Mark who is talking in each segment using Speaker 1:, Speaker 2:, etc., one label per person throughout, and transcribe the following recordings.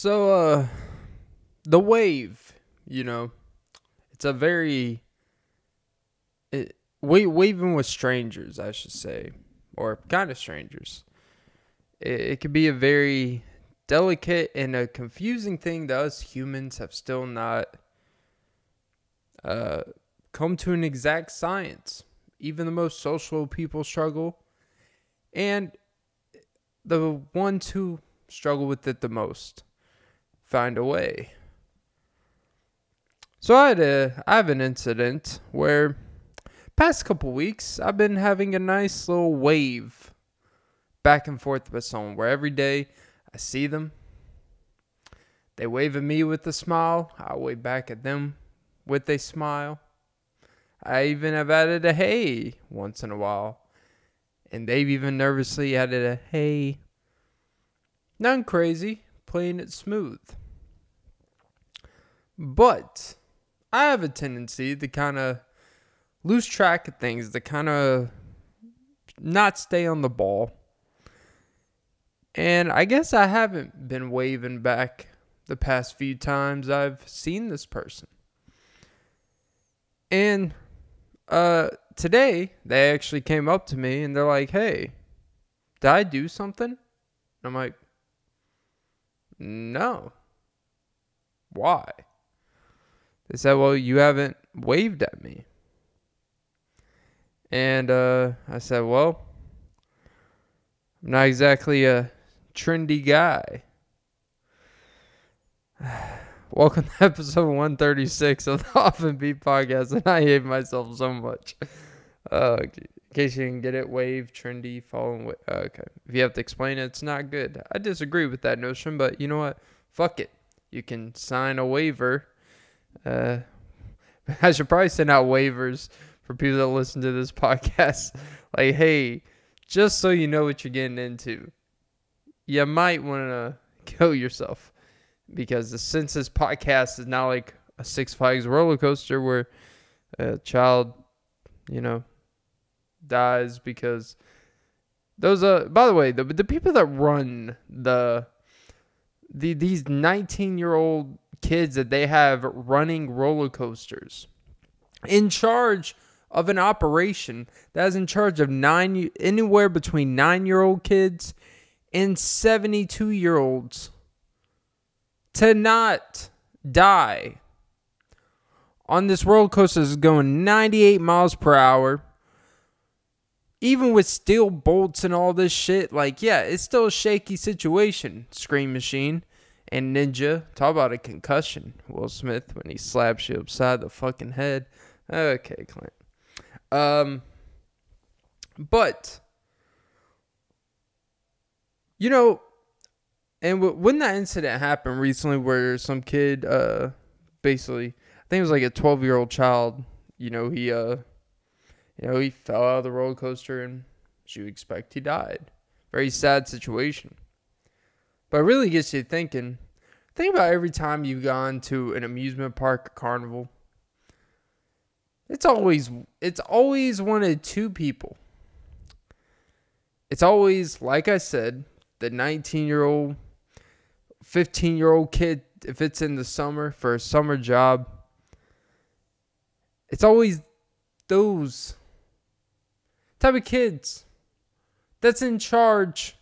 Speaker 1: So, uh, the wave, you know, it's a very, it, we waving with strangers, I should say, or kind of strangers. It, it could be a very delicate and a confusing thing that us humans have still not uh, come to an exact science. Even the most social people struggle. And the ones who struggle with it the most find a way. So I had a I have an incident where past couple weeks I've been having a nice little wave back and forth with someone where every day I see them. They wave at me with a smile. I wave back at them with a smile. I even have added a hey once in a while. And they've even nervously added a hey. None crazy, playing it smooth. But I have a tendency to kind of lose track of things, to kind of not stay on the ball. And I guess I haven't been waving back the past few times I've seen this person. And uh today they actually came up to me and they're like, "Hey, did I do something?" And I'm like, "No." Why? They said, "Well, you haven't waved at me." And uh, I said, "Well, I'm not exactly a trendy guy." Welcome to episode 136 of the Off and Beat podcast, and I hate myself so much. Uh, in case you didn't get it, wave, trendy, following. Wa- uh, okay, if you have to explain it, it's not good. I disagree with that notion, but you know what? Fuck it. You can sign a waiver. Uh, I should probably send out waivers for people that listen to this podcast. Like, hey, just so you know what you're getting into, you might want to kill yourself because the census podcast is not like a Six Flags roller coaster where a child, you know, dies because those uh by the way the the people that run the the these 19 year old kids that they have running roller coasters in charge of an operation that is in charge of nine anywhere between nine year old kids and 72 year olds to not die on this roller coaster is going 98 miles per hour. Even with steel bolts and all this shit, like, yeah, it's still a shaky situation. Scream Machine and Ninja. Talk about a concussion. Will Smith when he slaps you upside the fucking head. Okay, Clint. Um, but, you know, and w- when that incident happened recently, where some kid, uh, basically, I think it was like a 12 year old child, you know, he, uh, you know, he fell out of the roller coaster and as you expect, he died. Very sad situation. But it really gets you thinking. Think about every time you've gone to an amusement park carnival. It's always it's always one of two people. It's always, like I said, the 19 year old 15 year old kid, if it's in the summer for a summer job, it's always those type of kids that's in charge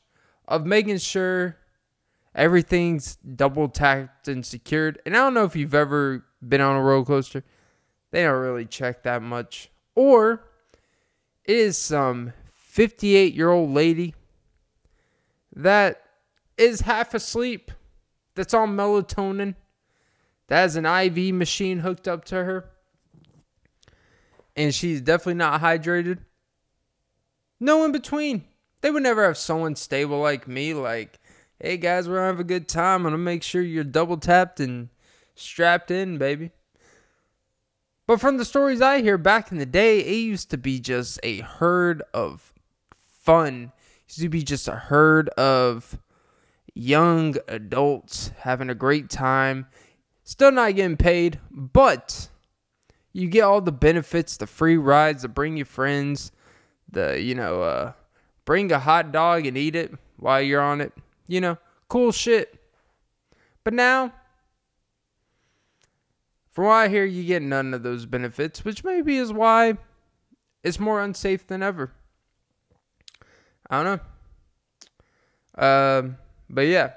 Speaker 1: of making sure everything's double tacked and secured. And I don't know if you've ever been on a roller coaster, they don't really check that much. Or it is some 58 year old lady that is half asleep that's on melatonin, that has an IV machine hooked up to her, and she's definitely not hydrated. No in between. They would never have someone stable like me, like, hey guys, we're gonna have a good time. I'm gonna make sure you're double tapped and strapped in, baby. But from the stories I hear back in the day, it used to be just a herd of fun. It used to be just a herd of young adults having a great time. Still not getting paid, but you get all the benefits, the free rides, the bring your friends, the, you know, uh, bring a hot dog and eat it while you're on it. You know, cool shit. But now, from what I hear, you get none of those benefits, which maybe is why it's more unsafe than ever. I don't know. Um, but yeah,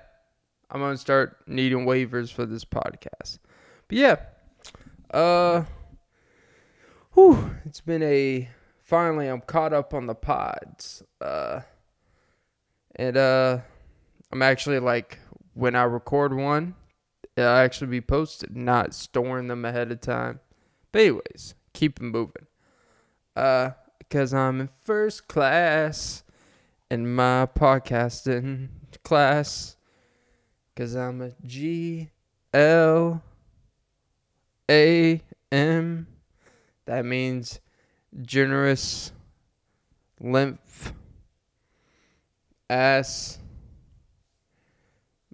Speaker 1: I'm gonna start needing waivers for this podcast. But yeah, uh, whew, it's been a finally I'm caught up on the pods. Uh, and uh, I'm actually like when I record one, it'll actually be posted, not storing them ahead of time. But anyways, keep moving. Uh, because I'm in first class in my podcasting class. Because I'm a G L A M. That means generous lymph ass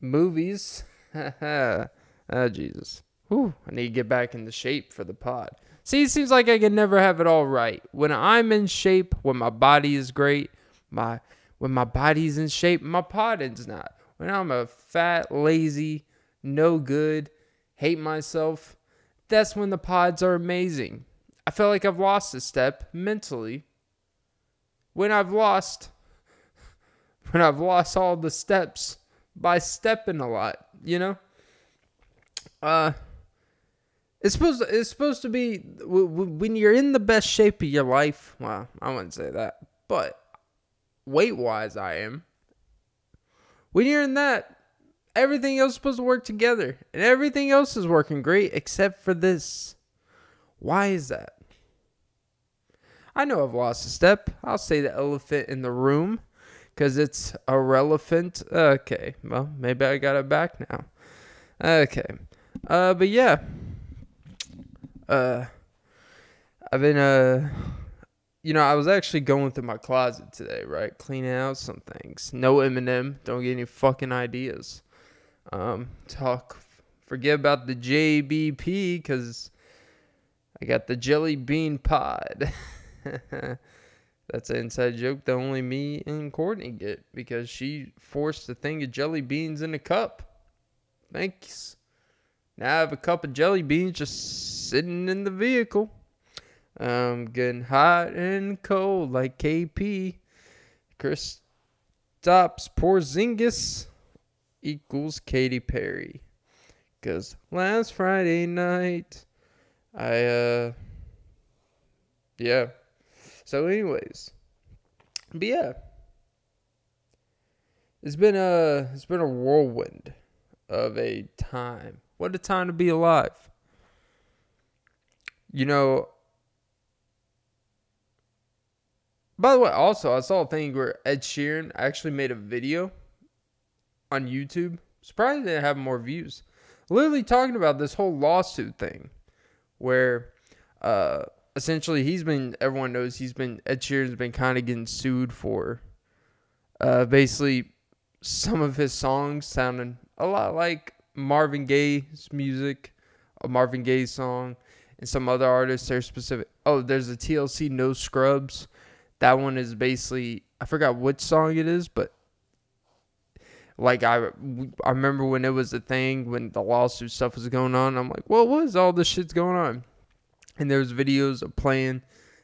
Speaker 1: movies. oh, Jesus. Whew, I need to get back into shape for the pod. See, it seems like I can never have it all right. When I'm in shape, when my body is great, my when my body's in shape, my pod is not. When I'm a fat, lazy, no good, hate myself, that's when the pods are amazing. I feel like I've lost a step mentally. When I've lost when I've lost all the steps by stepping a lot, you know? Uh it's supposed to, it's supposed to be when you're in the best shape of your life. Well, I wouldn't say that, but weight wise, I am. When you're in that, everything else is supposed to work together, and everything else is working great except for this. Why is that? I know I've lost a step. I'll say the elephant in the room because it's irrelevant. Okay, well, maybe I got it back now. Okay, uh, but yeah uh, I've been uh, you know, I was actually going through my closet today, right, cleaning out some things. No Eminem, don't get any fucking ideas. Um, talk, forget about the JBP because I got the Jelly Bean Pod. That's an inside joke that only me and Courtney get because she forced a thing of jelly beans in a cup. Thanks. Now I have a cup of jelly beans just sitting in the vehicle. I'm getting hot and cold like KP. Chris stops Porzingis equals Katy Perry. Cause last Friday night, I uh, yeah. So, anyways, but yeah, it's been a it's been a whirlwind of a time what a time to be alive. You know, by the way, also, I saw a thing where Ed Sheeran actually made a video on YouTube. Surprised they didn't have more views. Literally talking about this whole lawsuit thing where uh, essentially he's been, everyone knows he's been, Ed Sheeran's been kind of getting sued for uh, basically some of his songs sounding a lot like Marvin Gaye's music, a Marvin Gaye song, and some other artists are specific. Oh, there's a TLC No Scrubs. That one is basically I forgot which song it is, but like I I remember when it was a thing when the lawsuit stuff was going on. I'm like, well, what is all this shit's going on? And there's videos of playing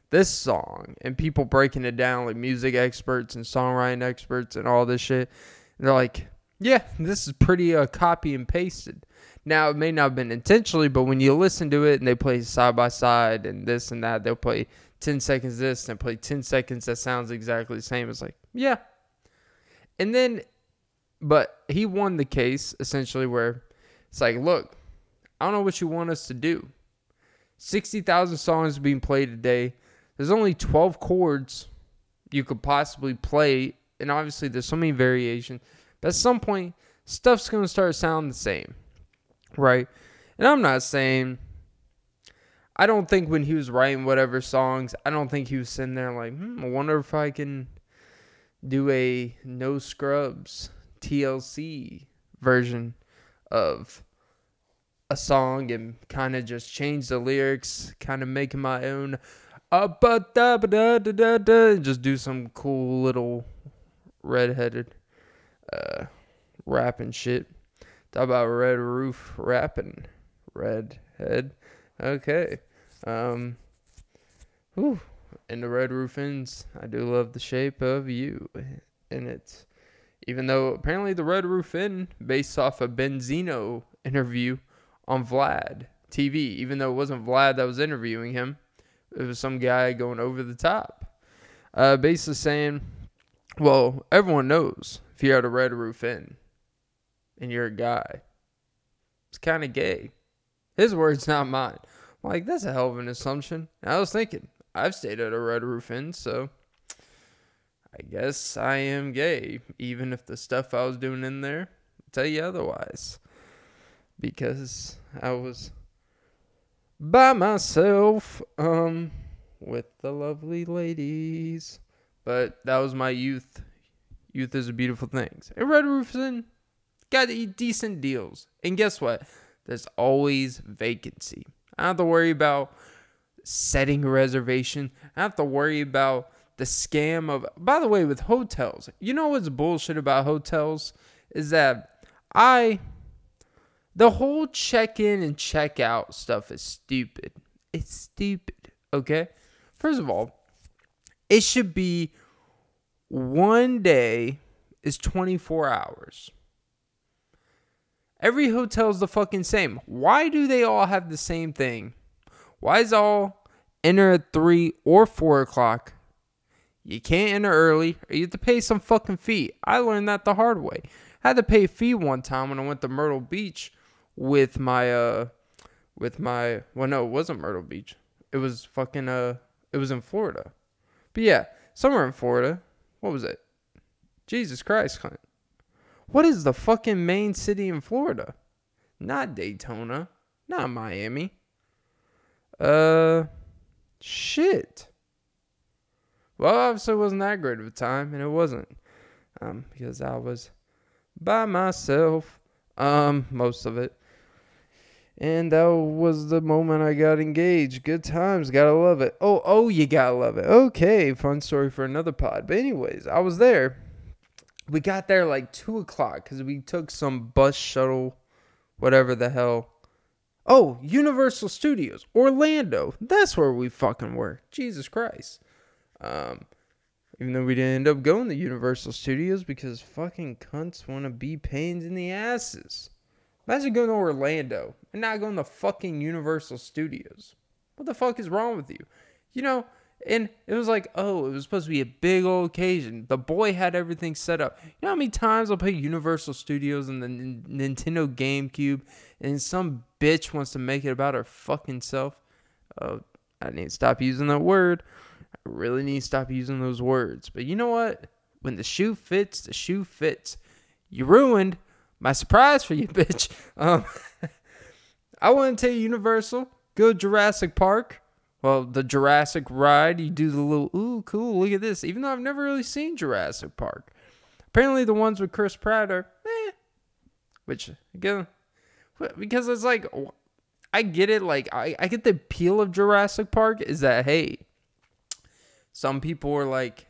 Speaker 1: this song and people breaking it down, like music experts and songwriting experts and all this shit. And they're like, yeah, this is pretty uh, copy and pasted. Now, it may not have been intentionally, but when you listen to it and they play side by side and this and that, they'll play 10 seconds this and play 10 seconds that sounds exactly the same. It's like, yeah. And then, but he won the case essentially where it's like, look, I don't know what you want us to do. 60,000 songs being played a day. There's only 12 chords you could possibly play. And obviously, there's so many variations. But at some point, stuff's going to start sounding the same, right? And I'm not saying, I don't think when he was writing whatever songs, I don't think he was sitting there like, hmm, I wonder if I can do a no scrubs TLC version of a song and kind of just change the lyrics, kind of make my own. Uh, just do some cool little redheaded uh, rap and shit Talk about Red Roof rapping. Redhead. Okay. Um. Whew. In the Red Roof Inns, I do love the shape of you. And it's, even though apparently the Red Roof Inn, based off a Benzino interview on Vlad TV, even though it wasn't Vlad that was interviewing him, it was some guy going over the top. Uh, basically saying, well, everyone knows if you're at a Red Roof Inn and you're a guy, it's kind of gay. His words, not mine. I'm like, that's a hell of an assumption. And I was thinking, I've stayed at a Red Roof Inn, so I guess I am gay, even if the stuff I was doing in there tell you otherwise. Because I was by myself, um, with the lovely ladies. But that was my youth. Youth is a beautiful thing. And Red Roof Inn got decent deals. And guess what? There's always vacancy. I have to worry about setting a reservation. I have to worry about the scam of. By the way, with hotels, you know what's bullshit about hotels is that I. The whole check in and check out stuff is stupid. It's stupid. Okay? First of all, it should be one day is 24 hours. Every hotel's the fucking same. Why do they all have the same thing? Why is all enter at three or four o'clock? You can't enter early, or you have to pay some fucking fee. I learned that the hard way. I had to pay a fee one time when I went to Myrtle Beach with my uh with my well no, it wasn't Myrtle Beach. It was fucking uh it was in Florida. But yeah, somewhere in Florida. What was it? Jesus Christ, Clint. What is the fucking main city in Florida? Not Daytona. Not Miami. Uh, shit. Well, obviously, it wasn't that great of a time, and it wasn't. Um, because I was by myself, um, most of it. And that was the moment I got engaged. Good times, gotta love it. Oh, oh, you gotta love it. Okay, fun story for another pod. But anyways, I was there we got there like two o'clock because we took some bus shuttle, whatever the hell. Oh, Universal Studios, Orlando. That's where we fucking were. Jesus Christ. Um, even though we didn't end up going to Universal Studios because fucking cunts want to be pains in the asses. Imagine going to Orlando and not going to fucking Universal Studios. What the fuck is wrong with you? You know, and it was like, oh, it was supposed to be a big old occasion. The boy had everything set up. You know how many times I'll play Universal Studios and the N- Nintendo GameCube, and some bitch wants to make it about her fucking self? Oh, I need to stop using that word. I really need to stop using those words. But you know what? When the shoe fits, the shoe fits. You ruined my surprise for you, bitch. Um, I want to tell you Universal. Go Jurassic Park. Well, the Jurassic ride, you do the little, ooh, cool, look at this. Even though I've never really seen Jurassic Park. Apparently, the ones with Chris Pratt are, eh. Which, again, because it's like, I get it. Like, I, I get the appeal of Jurassic Park is that, hey, some people are like,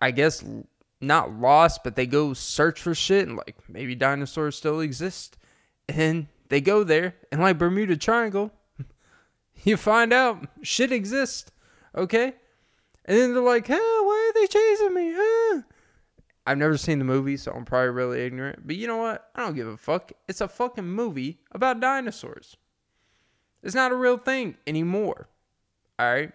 Speaker 1: I guess, not lost, but they go search for shit and, like, maybe dinosaurs still exist. And they go there, and like Bermuda Triangle, you find out shit exists. Okay? And then they're like, huh, why are they chasing me? Huh? I've never seen the movie, so I'm probably really ignorant. But you know what? I don't give a fuck. It's a fucking movie about dinosaurs. It's not a real thing anymore. Alright?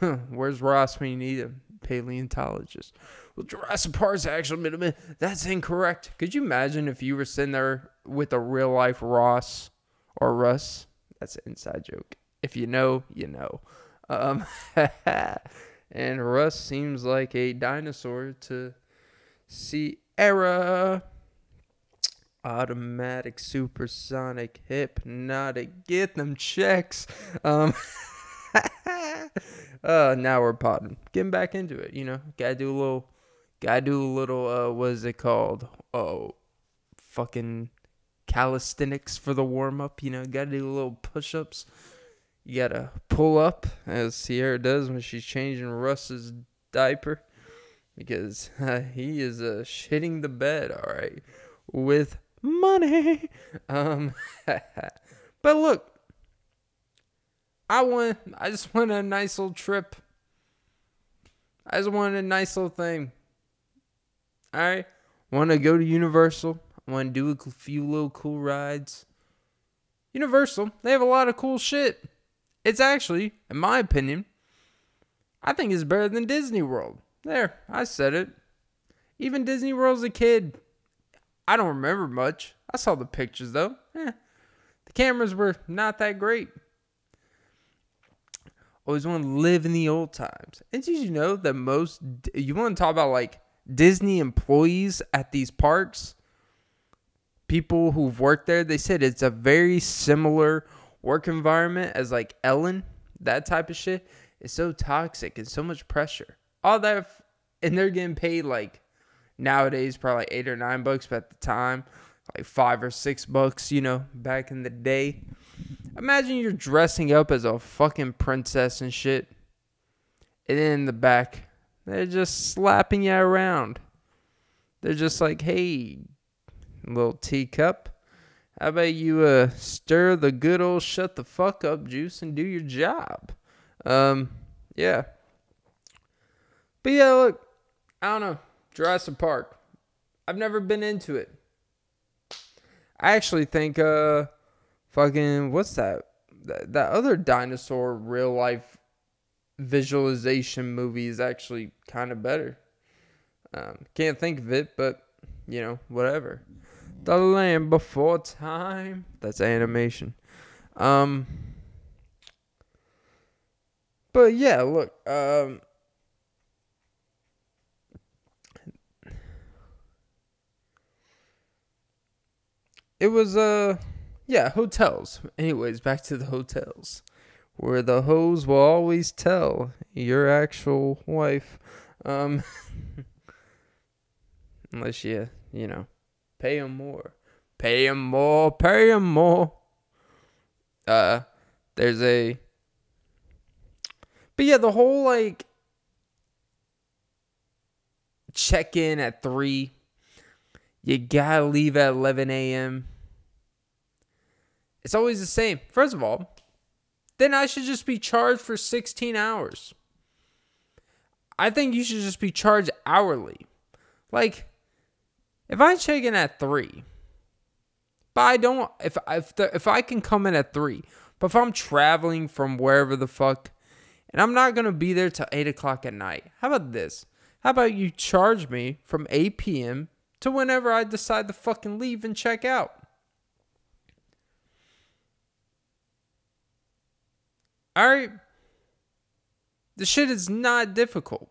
Speaker 1: Where's Ross when you need a paleontologist? Well, Jurassic Park's actually been a bit. That's incorrect. Could you imagine if you were sitting there with a real life Ross or Russ? That's an inside joke. If you know, you know. Um, and Russ seems like a dinosaur to Ciara. Automatic, supersonic, hypnotic. Get them checks. Um, uh, now we're potting. Getting back into it, you know. Gotta do a little. Gotta do a little. Uh, what is it called? Oh, fucking calisthenics for the warm up. You know, gotta do a little push ups you gotta pull up as Ciara does when she's changing Russ's diaper because uh, he is uh, shitting the bed, all right, with money. Um, but look, I want. I just want a nice little trip. I just want a nice little thing. All right, want to go to Universal. I want to do a few little cool rides. Universal, they have a lot of cool shit. It's actually, in my opinion, I think it's better than Disney World. There, I said it. Even Disney World as a kid, I don't remember much. I saw the pictures though. Eh, the cameras were not that great. Always want to live in the old times. And did you know that most, you want to talk about like Disney employees at these parks? People who've worked there, they said it's a very similar work environment as like Ellen, that type of shit. It's so toxic and so much pressure. All that, and they're getting paid like nowadays probably eight or nine bucks, but at the time, like five or six bucks, you know, back in the day. Imagine you're dressing up as a fucking princess and shit. And then in the back, they're just slapping you around. They're just like, hey, little teacup. How about you uh stir the good old shut the fuck up juice and do your job? Um, yeah. But yeah, look, I don't know. Jurassic Park. I've never been into it. I actually think uh fucking what's that? That, that other dinosaur real life visualization movie is actually kind of better. Um, can't think of it, but you know, whatever. The Land Before Time. That's animation. Um, but yeah, look. Um, it was uh yeah hotels. Anyways back to the hotels where the hoes will always tell your actual wife um unless you you know pay them more. Pay them more pay them more. Uh there's a but yeah the whole like check in at 3 you gotta leave at 11 a.m. It's always the same. First of all, then I should just be charged for 16 hours. I think you should just be charged hourly. Like, if I check in at 3, but I don't, if, if, the, if I can come in at 3, but if I'm traveling from wherever the fuck, and I'm not to be there till 8 o'clock at night, how about this? How about you charge me from 8 p.m to whenever I decide to fucking leave and check out. Alright? The shit is not difficult.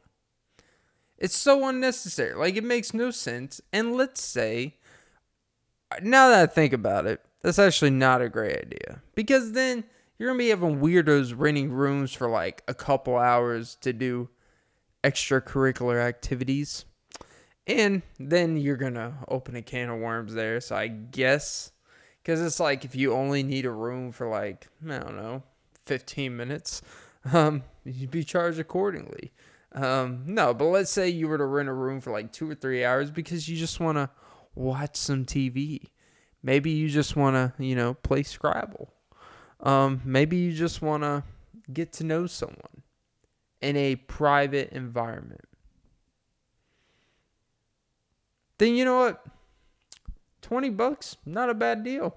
Speaker 1: It's so unnecessary. Like, it makes no sense. And let's say, now that I think about it, that's actually not a great idea. Because then you're going to be having weirdos renting rooms for like a couple hours to do extracurricular activities. And then you're going to open a can of worms there. So I guess, because it's like if you only need a room for like, I don't know, 15 minutes, um, you'd be charged accordingly. Um, no, but let's say you were to rent a room for like two or three hours because you just want to watch some TV. Maybe you just want to, you know, play Scrabble. Um, maybe you just want to get to know someone in a private environment then you know what? 20 bucks, not a bad deal.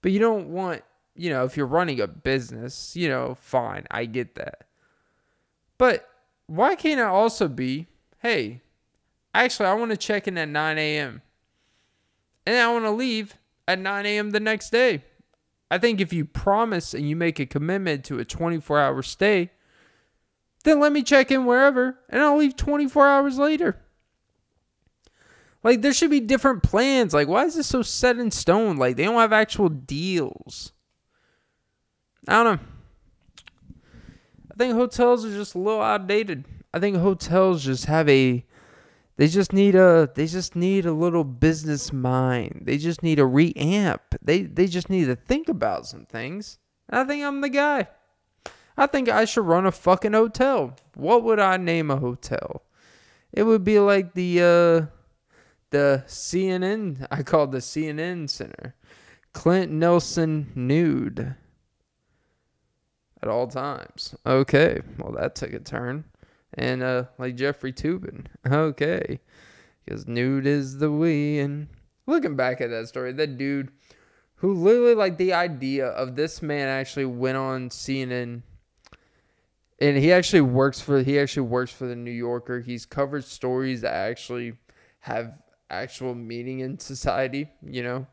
Speaker 1: But you don't want, you know, if you're running a business, you know, fine, I get that. But why can't it also be, hey, actually, I want to check in at 9 a.m. and I want to leave at 9 a.m. the next day? I think if you promise and you make a commitment to a 24 hour stay, then let me check in wherever and I'll leave 24 hours later. Like there should be different plans. Like why is this so set in stone? Like they don't have actual deals. I don't know. I think hotels are just a little outdated. I think hotels just have a they just need a they just need a little business mind. They just need a reamp. They they just need to think about some things. I think I'm the guy. I think I should run a fucking hotel. What would I name a hotel? It would be like the uh the CNN, I called the CNN Center, Clint Nelson nude at all times. Okay, well, that took a turn. And uh, like Jeffrey Toobin. Okay, because nude is the we. And looking back at that story, that dude who literally, like, the idea of this man actually went on CNN and he actually works for he actually works for the New Yorker. He's covered stories that actually have actual meaning in society, you know?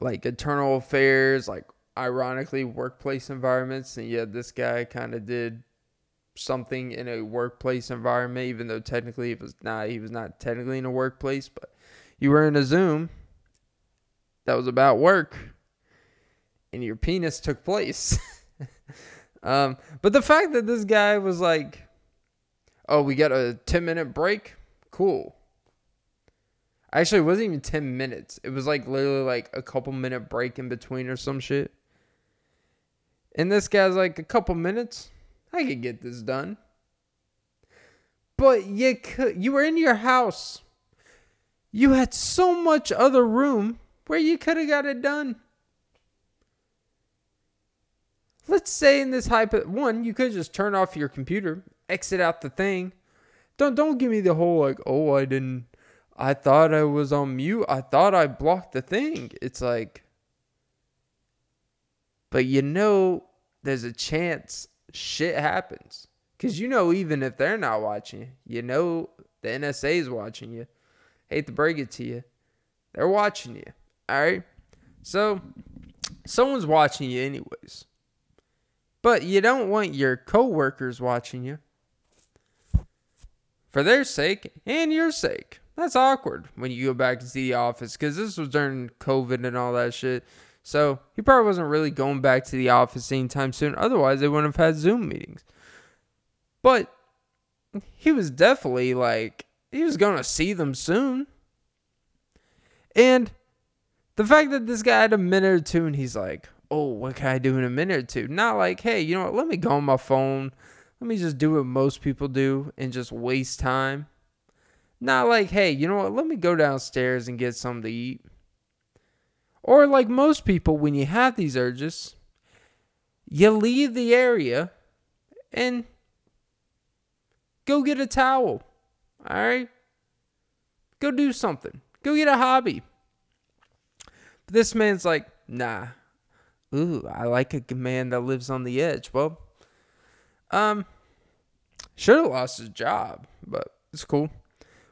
Speaker 1: Like eternal affairs, like ironically workplace environments, and yet this guy kind of did something in a workplace environment, even though technically it was not he was not technically in a workplace, but you were in a Zoom that was about work and your penis took place. um, but the fact that this guy was like, oh, we got a 10 minute break, cool. Actually, it wasn't even 10 minutes. It was like literally like a couple minute break in between or some shit. And this guy's like, a couple minutes? I could get this done. But you could, you were in your house. You had so much other room where you could have got it done. Let's say in this hypo one, you could just turn off your computer, exit out the thing. Don't don't give me the whole like, oh, I didn't I thought I was on mute. I thought I blocked the thing. It's like but you know there's a chance shit happens. Cause you know even if they're not watching you, you know the NSA is watching you. Hate to break it to you. They're watching you. All right. So someone's watching you anyways. But you don't want your coworkers watching you. For their sake and your sake. That's awkward when you go back to the office because this was during COVID and all that shit. So he probably wasn't really going back to the office anytime soon. Otherwise, they wouldn't have had Zoom meetings. But he was definitely like, he was going to see them soon. And the fact that this guy had a minute or two and he's like, oh, what can I do in a minute or two? Not like, hey, you know what? Let me go on my phone. Let me just do what most people do and just waste time. Not like, hey, you know what? Let me go downstairs and get something to eat. Or like most people, when you have these urges, you leave the area and go get a towel. All right? Go do something. Go get a hobby. But this man's like, nah. Ooh, I like a man that lives on the edge. Well, um, should have lost his job, but it's cool.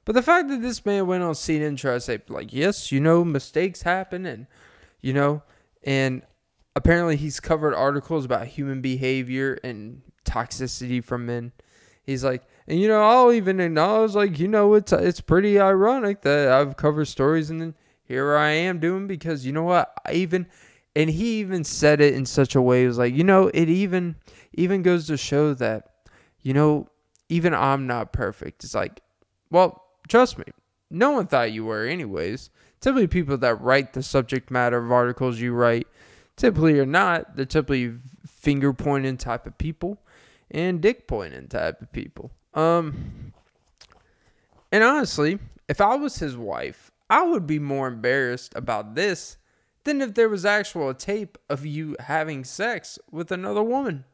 Speaker 1: But the fact that this man went on CNN and tried to say, like, yes, you know, mistakes happen and you know, and apparently he's covered articles about human behavior and toxicity from men. He's like, and you know, I'll even acknowledge, like, you know, it's it's pretty ironic that I've covered stories and then here I am doing because you know what, I even, and he even said it in such a way, it was like, you know, it even even goes to show that, you know, even I'm not perfect. It's like, well, trust me, no one thought you were, anyways typically people that write the subject matter of articles you write typically are not. They're typically finger pointing type of people and dick pointing type of people. Um, and honestly, if I was his wife, I would be more embarrassed about this than if there was actual tape of you having sex with another woman.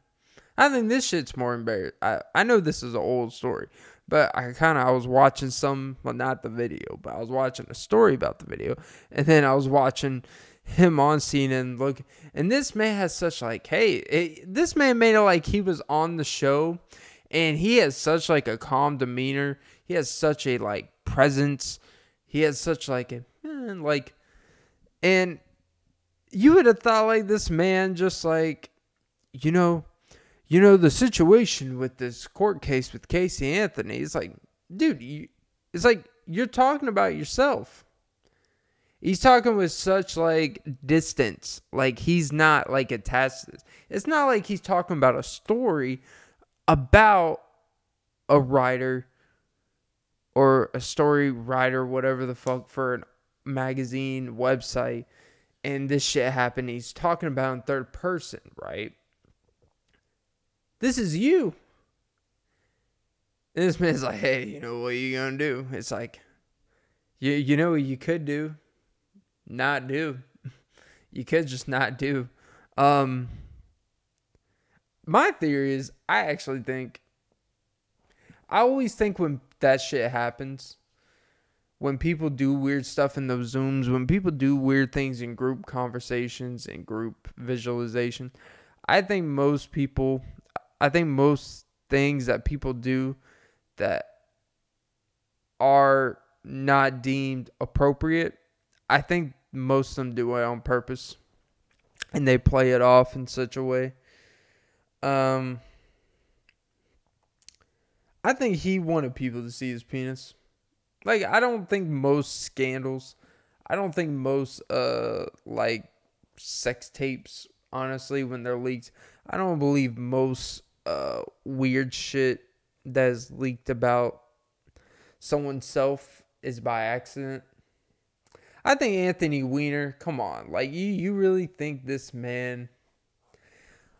Speaker 1: I think this shit's more embarrassing. I, I know this is an old story, but I kind of I was watching some, well, not the video, but I was watching a story about the video, and then I was watching him on scene and look, and this man has such like, hey, it, this man made it like he was on the show, and he has such like a calm demeanor. He has such a like presence. He has such like a eh, like, and you would have thought like this man just like, you know you know, the situation with this court case with Casey Anthony is like, dude, you, it's like you're talking about yourself. He's talking with such like distance, like he's not like attached. It's not like he's talking about a story about a writer or a story writer, whatever the fuck, for a magazine website, and this shit happened. He's talking about in third person, right? This is you. And this man's like, hey, you know what you gonna do? It's like, You you know what you could do? Not do. You could just not do. Um my theory is I actually think I always think when that shit happens, when people do weird stuff in those Zooms, when people do weird things in group conversations and group visualization, I think most people, I think most things that people do that are not deemed appropriate, I think most of them do it on purpose and they play it off in such a way. Um, I think he wanted people to see his penis. Like I don't think most scandals, I don't think most uh like sex tapes honestly when they're leaked, I don't believe most uh weird shit that is leaked about someone's self is by accident. I think Anthony Weiner, come on, like you you really think this man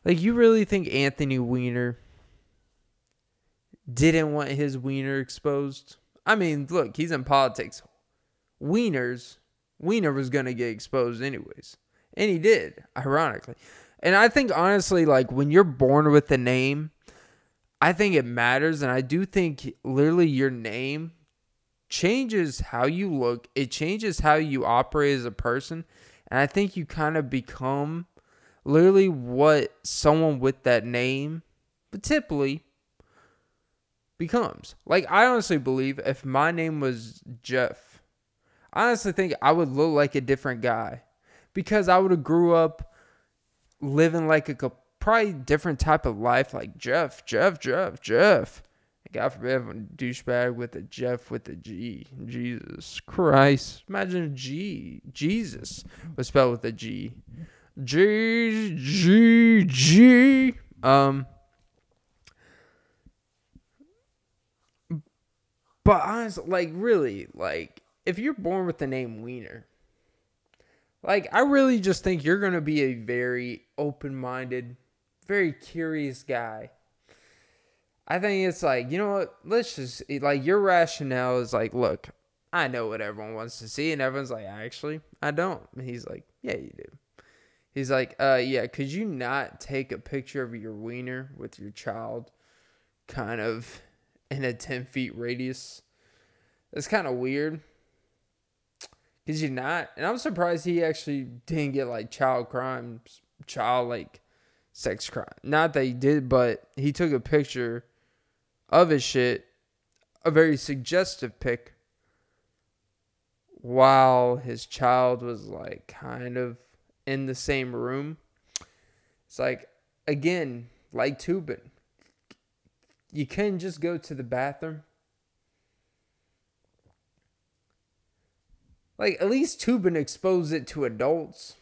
Speaker 1: like you really think Anthony Weiner didn't want his wiener exposed. I mean, look, he's in politics. Wieners, Wiener was gonna get exposed anyways, and he did, ironically. And I think honestly, like when you're born with a name, I think it matters, and I do think literally your name changes how you look. It changes how you operate as a person, and I think you kind of become literally what someone with that name, but typically becomes. Like I honestly believe if my name was Jeff, I honestly think I would look like a different guy because I would have grew up living like a probably different type of life like Jeff, Jeff, Jeff, Jeff. God forbid I'm a douchebag with a Jeff with a G. Jesus Christ. Imagine G. Jesus was spelled with a G. G G G. Um But honestly, like really, like if you're born with the name Wiener, like I really just think you're gonna be a very open-minded, very curious guy. I think it's like you know what? Let's just like your rationale is like, look, I know what everyone wants to see, and everyone's like, actually, I don't. And he's like, yeah, you do. He's like, uh, yeah, could you not take a picture of your wiener with your child, kind of in a 10 feet radius. It's kind of weird. Cause you're not, and I'm surprised he actually didn't get like child crimes, child like sex crime. Not that he did, but he took a picture of his shit, a very suggestive pic, while his child was like kind of in the same room. It's like again, like Toobin you can just go to the bathroom. Like, at least Toobin exposed it to adults.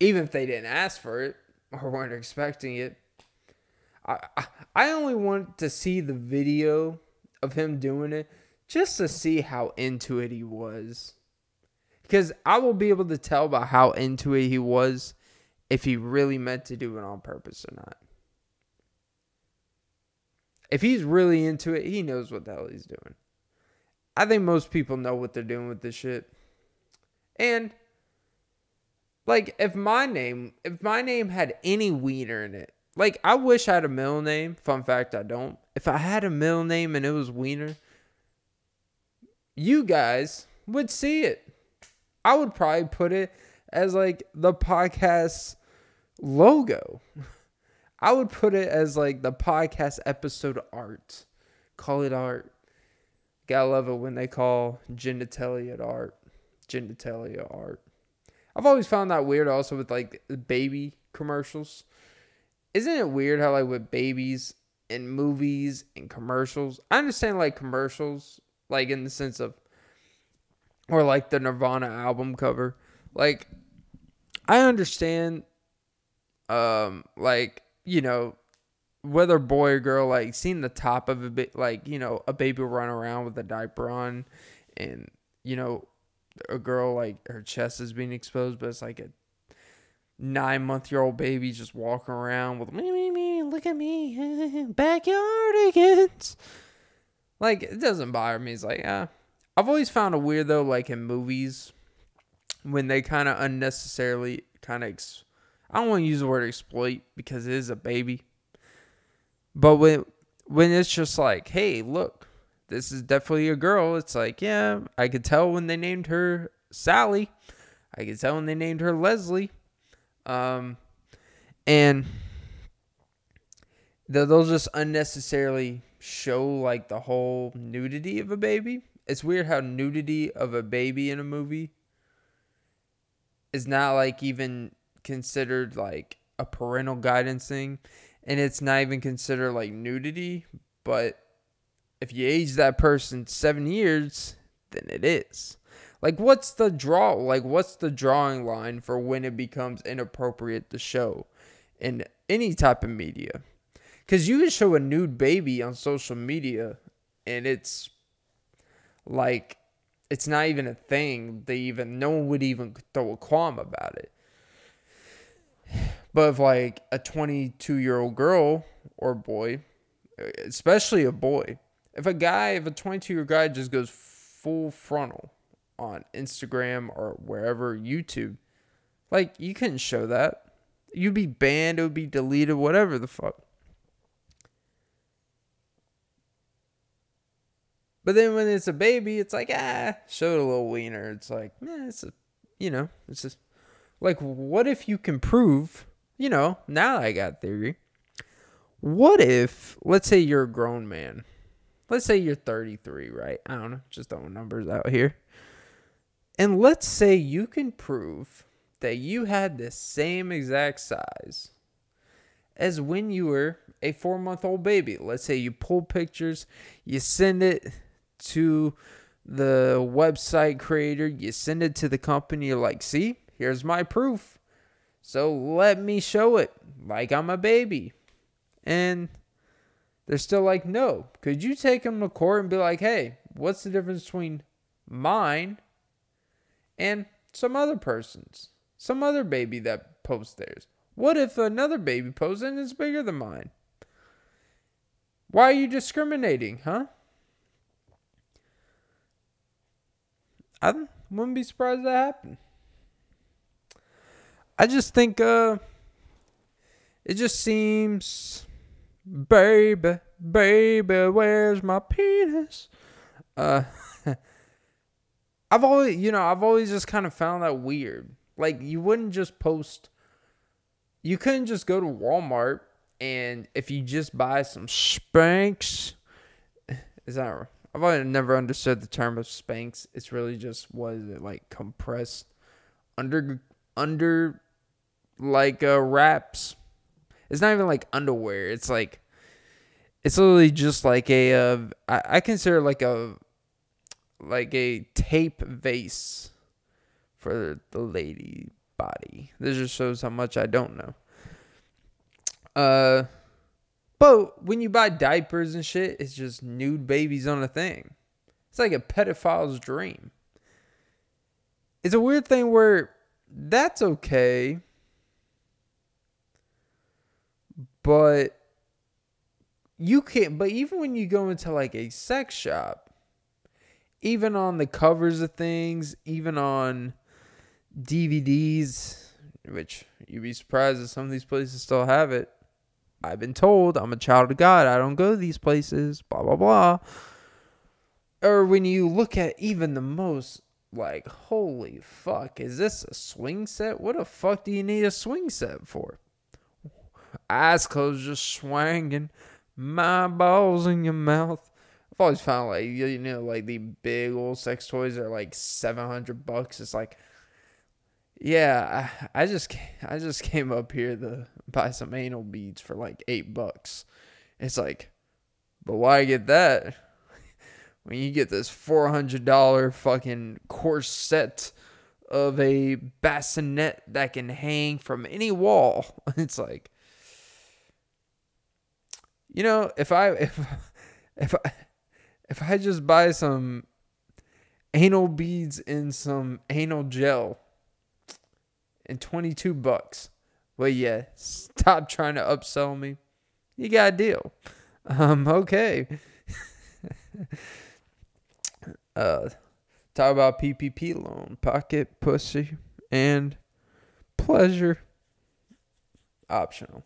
Speaker 1: Even if they didn't ask for it or weren't expecting it. I, I, I only want to see the video of him doing it just to see how into it he was. Because I will be able to tell by how into it he was if he really meant to do it on purpose or not. If he's really into it, he knows what the hell he's doing. I think most people know what they're doing with this shit. And like if my name if my name had any wiener in it, like I wish I had a middle name. Fun fact, I don't. If I had a middle name and it was Wiener, you guys would see it. I would probably put it as like the podcast logo. I would put it as like the podcast episode art. Call it art. Gotta love it when they call genitalia art. Genitalia art. I've always found that weird also with like baby commercials. Isn't it weird how like with babies in movies and commercials? I understand like commercials, like in the sense of or like the Nirvana album cover. Like I understand um like you know, whether boy or girl, like seeing the top of a bit, like you know, a baby run around with a diaper on, and you know, a girl like her chest is being exposed, but it's like a nine month year old baby just walking around with me, me, me, look at me, backyardigans. Like it doesn't bother me. It's like, ah, I've always found it weird though, like in movies, when they kind of unnecessarily kind of. Ex- I don't want to use the word exploit because it is a baby. But when when it's just like, hey, look, this is definitely a girl. It's like, yeah, I could tell when they named her Sally. I could tell when they named her Leslie. Um, and they'll just unnecessarily show like the whole nudity of a baby. It's weird how nudity of a baby in a movie is not like even considered like a parental guidance thing and it's not even considered like nudity, but if you age that person 7 years, then it is. Like what's the draw like what's the drawing line for when it becomes inappropriate to show in any type of media? Cuz you can show a nude baby on social media and it's like it's not even a thing. They even no one would even throw a qualm about it. But if like a 22 year old girl or boy, especially a boy, if a guy, if a 22 year guy just goes full frontal on Instagram or wherever, YouTube, like you couldn't show that. You'd be banned, it would be deleted, whatever the fuck. But then when it's a baby, it's like, ah, show a little wiener. It's like, yeah, it's a, you know, it's just like, what if you can prove, you know, now I got theory. What if, let's say you're a grown man. Let's say you're 33, right? I don't know, just throwing numbers out here. And let's say you can prove that you had the same exact size as when you were a four month old baby. Let's say you pull pictures, you send it to the website creator, you send it to the company, you're like, see, here's my proof. So let me show it like I'm a baby. And they're still like, no. Could you take them to court and be like, hey, what's the difference between mine and some other person's? Some other baby that posts theirs. What if another baby posts and it's bigger than mine? Why are you discriminating, huh? I wouldn't be surprised that happened. I just think uh it just seems baby, baby, where's my penis? Uh I've always you know, I've always just kind of found that weird. Like you wouldn't just post you couldn't just go to Walmart and if you just buy some Spanx is that I've never understood the term of Spanx. It's really just what is it like compressed under under like uh wraps. It's not even like underwear. It's like it's literally just like a uh, I, I consider like a like a tape vase for the lady body. This just shows how much I don't know. Uh but when you buy diapers and shit, it's just nude babies on a thing. It's like a pedophile's dream. It's a weird thing where that's okay. But you can't but even when you go into like a sex shop, even on the covers of things, even on DVDs, which you'd be surprised that some of these places still have it I've been told I'm a child of God. I don't go to these places, blah, blah, blah. Or when you look at even the most, like, holy fuck, is this a swing set? What the fuck do you need a swing set for? Eyes closed, just swinging, my balls in your mouth. I've always found, like, you know, like the big old sex toys are like 700 bucks. It's like, yeah, I, I just I just came up here to buy some anal beads for like eight bucks. It's like, but why get that when you get this four hundred dollar fucking corset of a bassinet that can hang from any wall? It's like, you know, if I if if I if I just buy some anal beads and some anal gel and 22 bucks. Well, yeah, stop trying to upsell me. You got a deal. Um, okay. uh, Talk about PPP loan, pocket pussy, and pleasure. Optional.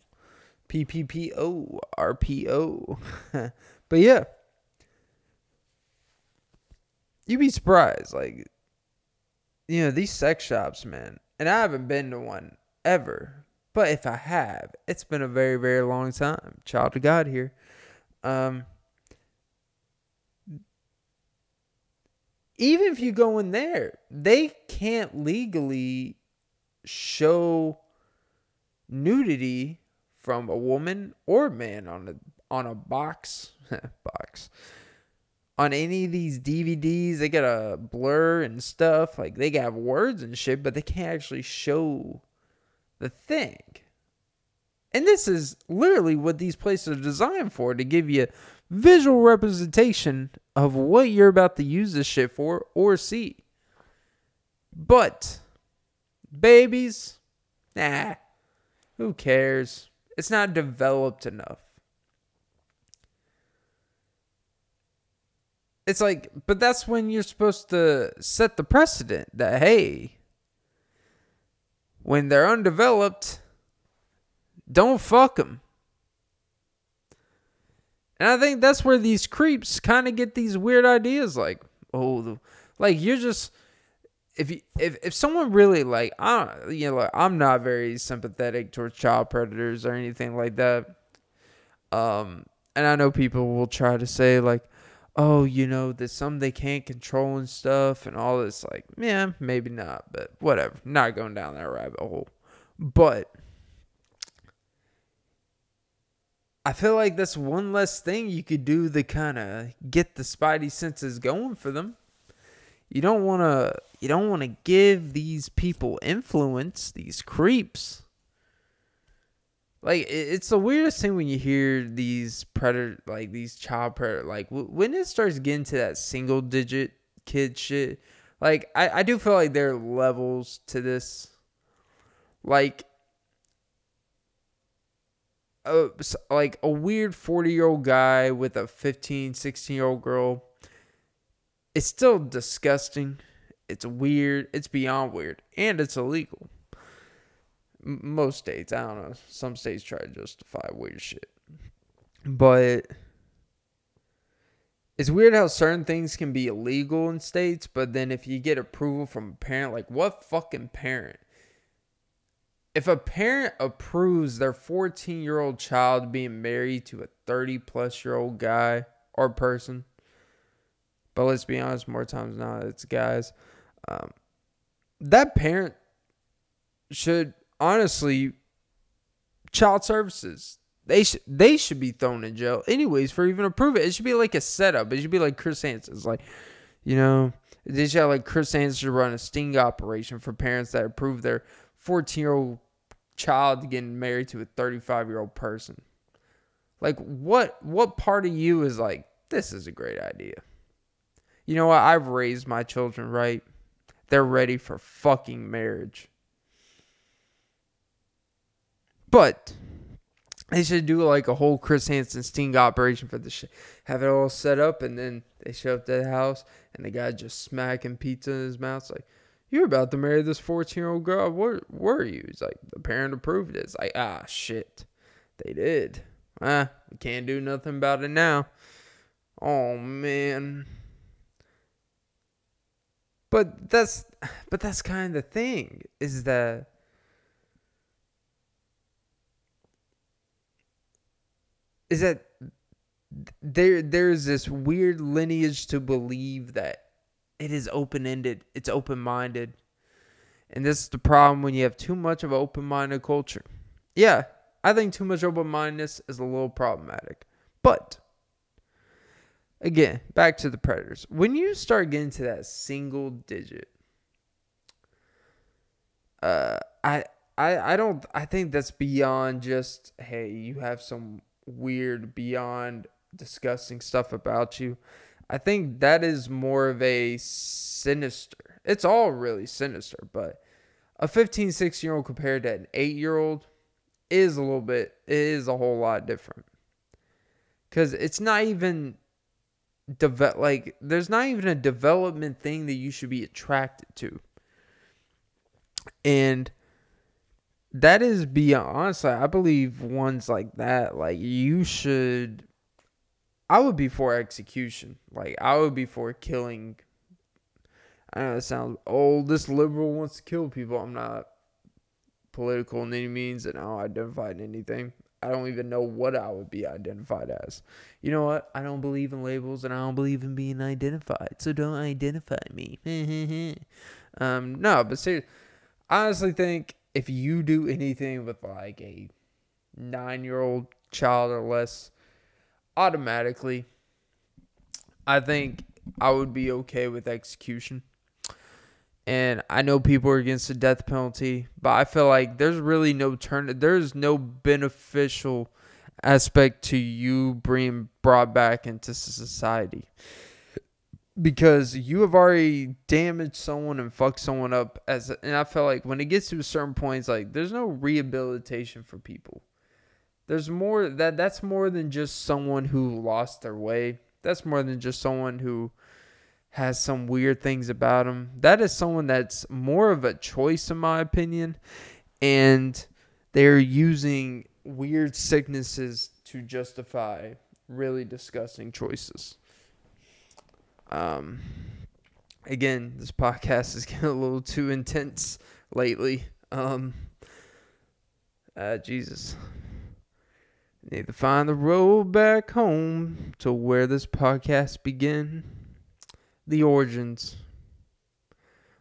Speaker 1: PPPO, RPO. but yeah. You'd be surprised. Like, you know, these sex shops, man. And I haven't been to one ever. But if I have, it's been a very, very long time. Child of God here. Um, even if you go in there, they can't legally show nudity from a woman or man on a on a box box on any of these DVDs. They got a blur and stuff. Like they got words and shit, but they can't actually show the thing. And this is literally what these places are designed for to give you a visual representation of what you're about to use this shit for or see. But babies, nah, who cares? It's not developed enough. It's like, but that's when you're supposed to set the precedent that, hey, when they're undeveloped, don't fuck them. And I think that's where these creeps kind of get these weird ideas like, oh, like you're just if you if, if someone really like I don't you know like, I'm not very sympathetic towards child predators or anything like that. Um and I know people will try to say like oh, you know, there's some they can't control and stuff and all this like, yeah, maybe not, but whatever. Not going down that rabbit hole. But I feel like that's one less thing you could do to kind of get the spidey senses going for them. You don't want to you don't want to give these people influence, these creeps. Like it's the weirdest thing when you hear these predator like these child predator like when it starts getting to that single digit kid shit. Like I I do feel like there are levels to this. Like a, like a weird 40 year old guy with a 15 16 year old girl it's still disgusting it's weird. It's beyond weird. And it's illegal. Most states i don't know. Some states try to justify weird shit. But it's weird how certain things can be illegal in states but then if you get approval from a parent like what fucking parent? If a parent approves their 14 year old child being married to a 30 plus year old guy or person, but let's be honest, more times not, it's guys, um, that parent should honestly, child services, they, sh- they should be thrown in jail anyways for even approving it. It should be like a setup. It should be like Chris Hansen's like, you know, they should have like Chris Hansen run a sting operation for parents that approve their 14 year old child getting married to a 35 year old person. Like what what part of you is like this is a great idea? You know what? I've raised my children right. They're ready for fucking marriage. But they should do like a whole Chris Hansen sting operation for the shit. Have it all set up, and then they show up to the house, and the guy just smacking pizza in his mouth. It's like, you're about to marry this 14 year old girl. Where were you? He's like, the parent approved it. It's like, ah, shit. They did. Ah, we can't do nothing about it now. Oh, man. But that's, but that's kind of the thing is that is that there there's this weird lineage to believe that it is open ended. It's open minded. And this is the problem when you have too much of an open minded culture. Yeah, I think too much open mindedness is a little problematic. But again, back to the predators. When you start getting to that single digit, uh, I I I don't I think that's beyond just hey, you have some weird beyond disgusting stuff about you. I think that is more of a sinister. It's all really sinister, but a 15, 16 year old compared to an 8 year old is a little bit, it is a whole lot different. Because it's not even, develop like there's not even a development thing that you should be attracted to. And that is beyond honestly, I believe ones like that, like you should I would be for execution. Like I would be for killing I know it sounds oh, this liberal wants to kill people. I'm not political in any means and I don't identify in anything. I don't even know what I would be identified as. You know what? I don't believe in labels and I don't believe in being identified. So don't identify me. um, no, but seriously, I honestly think if you do anything with like a nine year old child or less, automatically, I think I would be okay with execution. And I know people are against the death penalty, but I feel like there's really no turn. There's no beneficial aspect to you being brought back into society because you have already damaged someone and fucked someone up as and I feel like when it gets to certain points like there's no rehabilitation for people. There's more that that's more than just someone who lost their way. That's more than just someone who has some weird things about them. That is someone that's more of a choice in my opinion and they're using weird sicknesses to justify really disgusting choices. Um, again, this podcast is getting a little too intense lately. Um, uh, Jesus. Need to find the road back home to where this podcast began. The origins.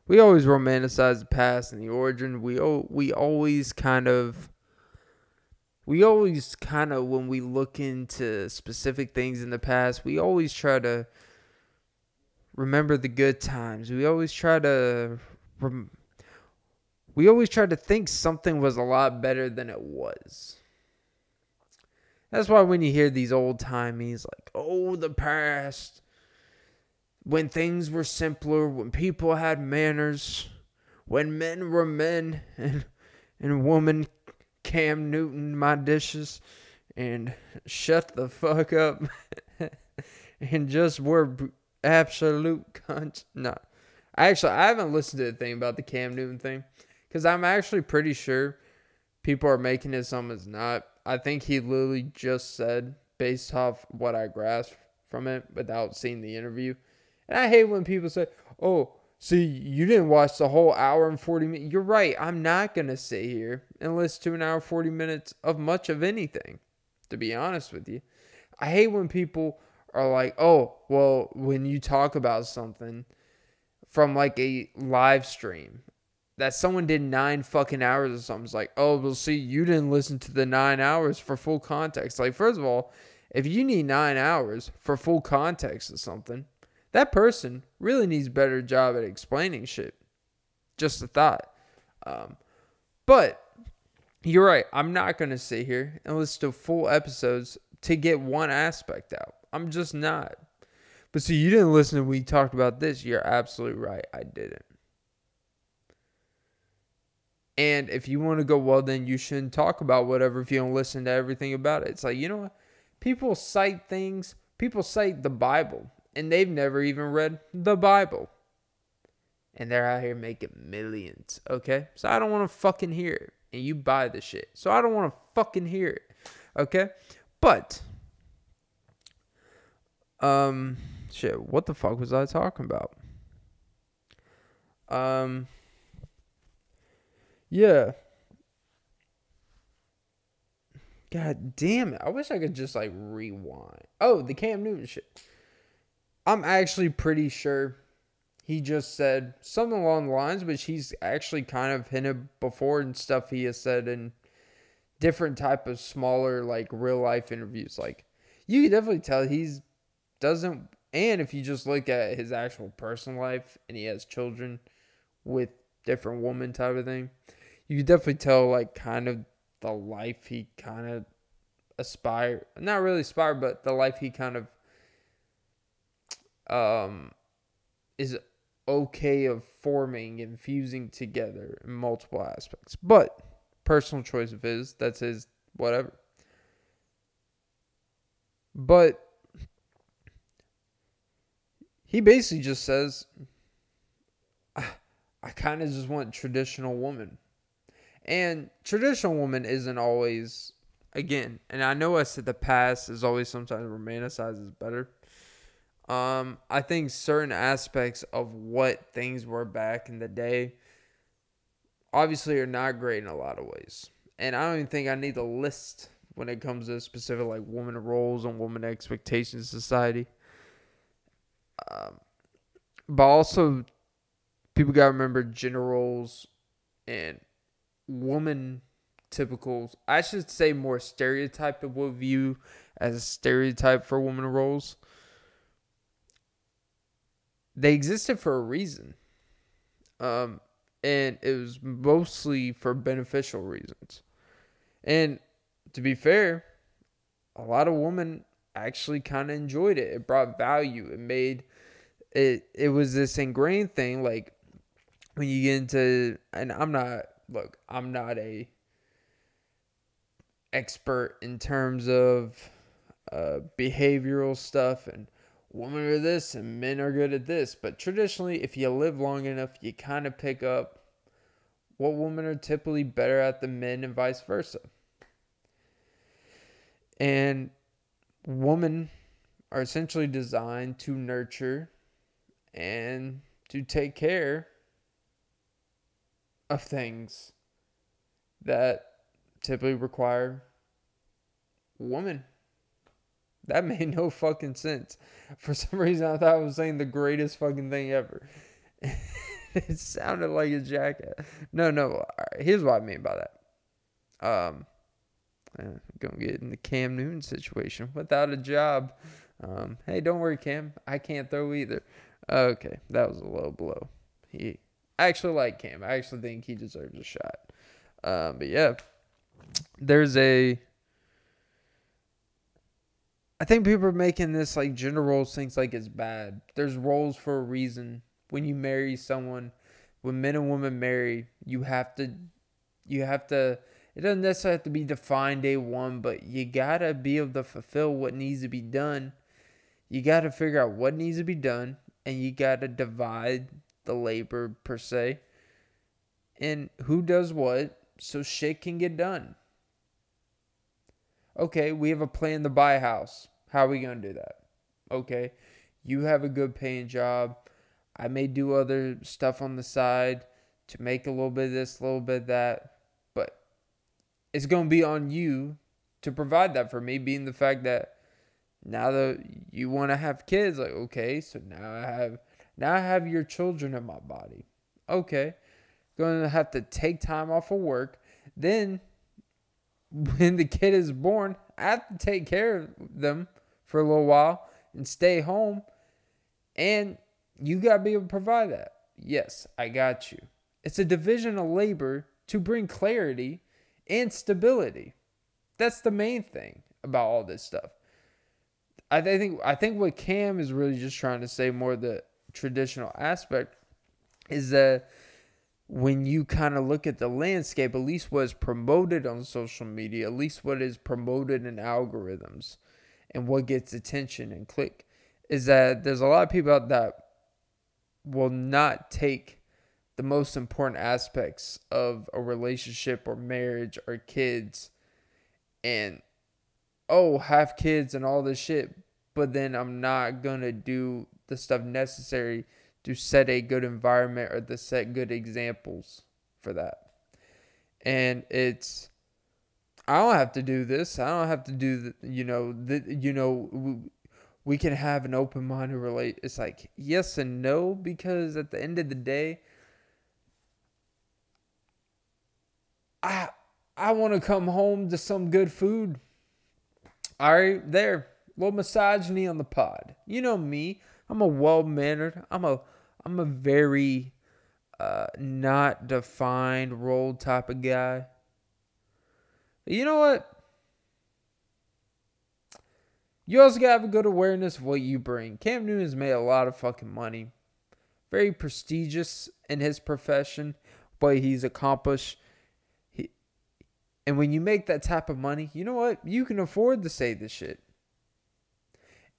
Speaker 1: We always romanticize the past and the origin. We we always kind of we always kind of when we look into specific things in the past, we always try to remember the good times. We always try to rem- we always try to think something was a lot better than it was. That's why when you hear these old timies like, "Oh, the past when things were simpler, when people had manners, when men were men and and women Cam Newton my dishes and shut the fuck up and just were absolute cunts. No. Actually, I haven't listened to the thing about the Cam Newton thing because I'm actually pretty sure people are making it some as not. I think he literally just said, based off what I grasped from it without seeing the interview. And I hate when people say, oh, see, you didn't watch the whole hour and 40 minutes. You're right. I'm not going to sit here and listen to an hour 40 minutes of much of anything, to be honest with you. I hate when people are like, oh, well, when you talk about something from like a live stream that someone did nine fucking hours or something, it's like, oh, well, see, you didn't listen to the nine hours for full context. Like, first of all, if you need nine hours for full context of something, that person really needs a better job at explaining shit. Just a thought. Um, but you're right. I'm not going to sit here and listen to full episodes to get one aspect out. I'm just not. But see, you didn't listen to we talked about this. You're absolutely right. I didn't. And if you want to go, well, then you shouldn't talk about whatever if you don't listen to everything about it. It's like, you know what? People cite things, people cite the Bible, and they've never even read the Bible. And they're out here making millions, okay? So I don't want to fucking hear it. And you buy the shit. So I don't want to fucking hear it, okay? But um, shit. What the fuck was I talking about? Um, yeah. God damn it! I wish I could just like rewind. Oh, the Cam Newton shit. I'm actually pretty sure he just said something along the lines, which he's actually kind of hinted before and stuff he has said in different type of smaller like real life interviews. Like you can definitely tell he's doesn't and if you just look at his actual personal life and he has children with different women type of thing, you can definitely tell like kind of the life he kind of aspire not really aspire, but the life he kind of um is okay of forming and fusing together in multiple aspects. But personal choice of his, that's his whatever. But he basically just says, I kind of just want traditional woman. And traditional woman isn't always, again, and I know I said the past is always sometimes romanticized is better. Um, I think certain aspects of what things were back in the day obviously are not great in a lot of ways. And I don't even think I need a list when it comes to specific like woman roles and woman expectations in society. Um, but also, people got to remember gender roles and woman typical. I should say more stereotype of what view as a stereotype for woman roles. They existed for a reason. Um, and it was mostly for beneficial reasons. And to be fair, a lot of women actually kind of enjoyed it. It brought value. It made it it was this ingrained thing like when you get into and I'm not look, I'm not a expert in terms of uh, behavioral stuff and women are this and men are good at this. But traditionally, if you live long enough, you kind of pick up what women are typically better at than men and vice versa. And women are essentially designed to nurture and to take care of things that typically require women. That made no fucking sense. For some reason, I thought I was saying the greatest fucking thing ever. it sounded like a jacket. No, no. Here's what I mean by that. Um, I'm gonna get in the Cam Newton situation without a job. Um, hey, don't worry, Cam. I can't throw either. Okay, that was a low blow. He I actually like Cam. I actually think he deserves a shot. Um, but yeah, there's a. I think people are making this like gender roles things like it's bad. There's roles for a reason. When you marry someone, when men and women marry, you have to, you have to. It doesn't necessarily have to be defined day one, but you gotta be able to fulfill what needs to be done. You gotta figure out what needs to be done, and you gotta divide the labor per se, and who does what so shit can get done. Okay, we have a plan to buy a house. How are we going to do that? Okay, you have a good paying job. I may do other stuff on the side to make a little bit of this, a little bit of that, but it's going to be on you to provide that for me, being the fact that now that you want to have kids, like, okay, so now I have now I have your children in my body. Okay. Going to have to take time off of work. Then, when the kid is born, I have to take care of them for a little while and stay home. And you got to be able to provide that. Yes, I got you. It's a division of labor to bring clarity and stability. That's the main thing about all this stuff. I think I think what Cam is really just trying to say more the traditional aspect is that when you kind of look at the landscape, at least what is promoted on social media, at least what is promoted in algorithms and what gets attention and click, is that there's a lot of people out that will not take the most important aspects of a relationship or marriage or kids and oh have kids and all this shit but then i'm not gonna do the stuff necessary to set a good environment or to set good examples for that. And it's I don't have to do this. I don't have to do the, you know, the, you know, we, we can have an open-minded relate. It's like yes and no because at the end of the day I I want to come home to some good food. All right, there. A little misogyny on the pod. You know me. I'm a well mannered. I'm a I'm a very uh, not defined role type of guy. But you know what? You also gotta have a good awareness of what you bring. Cam Newton has made a lot of fucking money. Very prestigious in his profession, but he's accomplished. He, and when you make that type of money, you know what? You can afford to say this shit.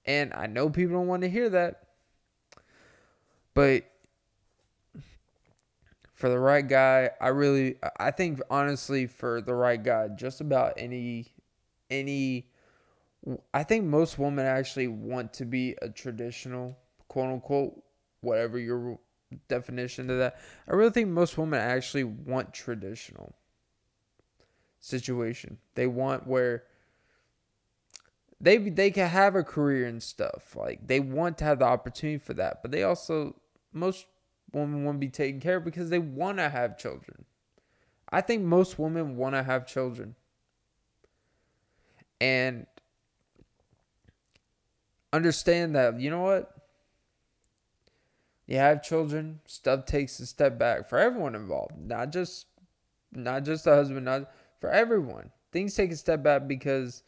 Speaker 1: And I know people don't want to hear that. But for the right guy, I really I think honestly for the right guy, just about any any I think most women actually want to be a traditional quote unquote whatever your definition of that. I really think most women actually want traditional situation. They want where they they can have a career and stuff. Like they want to have the opportunity for that, but they also most women want to be taken care of because they want to have children. I think most women want to have children. And understand that, you know what? You have children, stuff takes a step back for everyone involved, not just not just the husband, not for everyone. Things take a step back because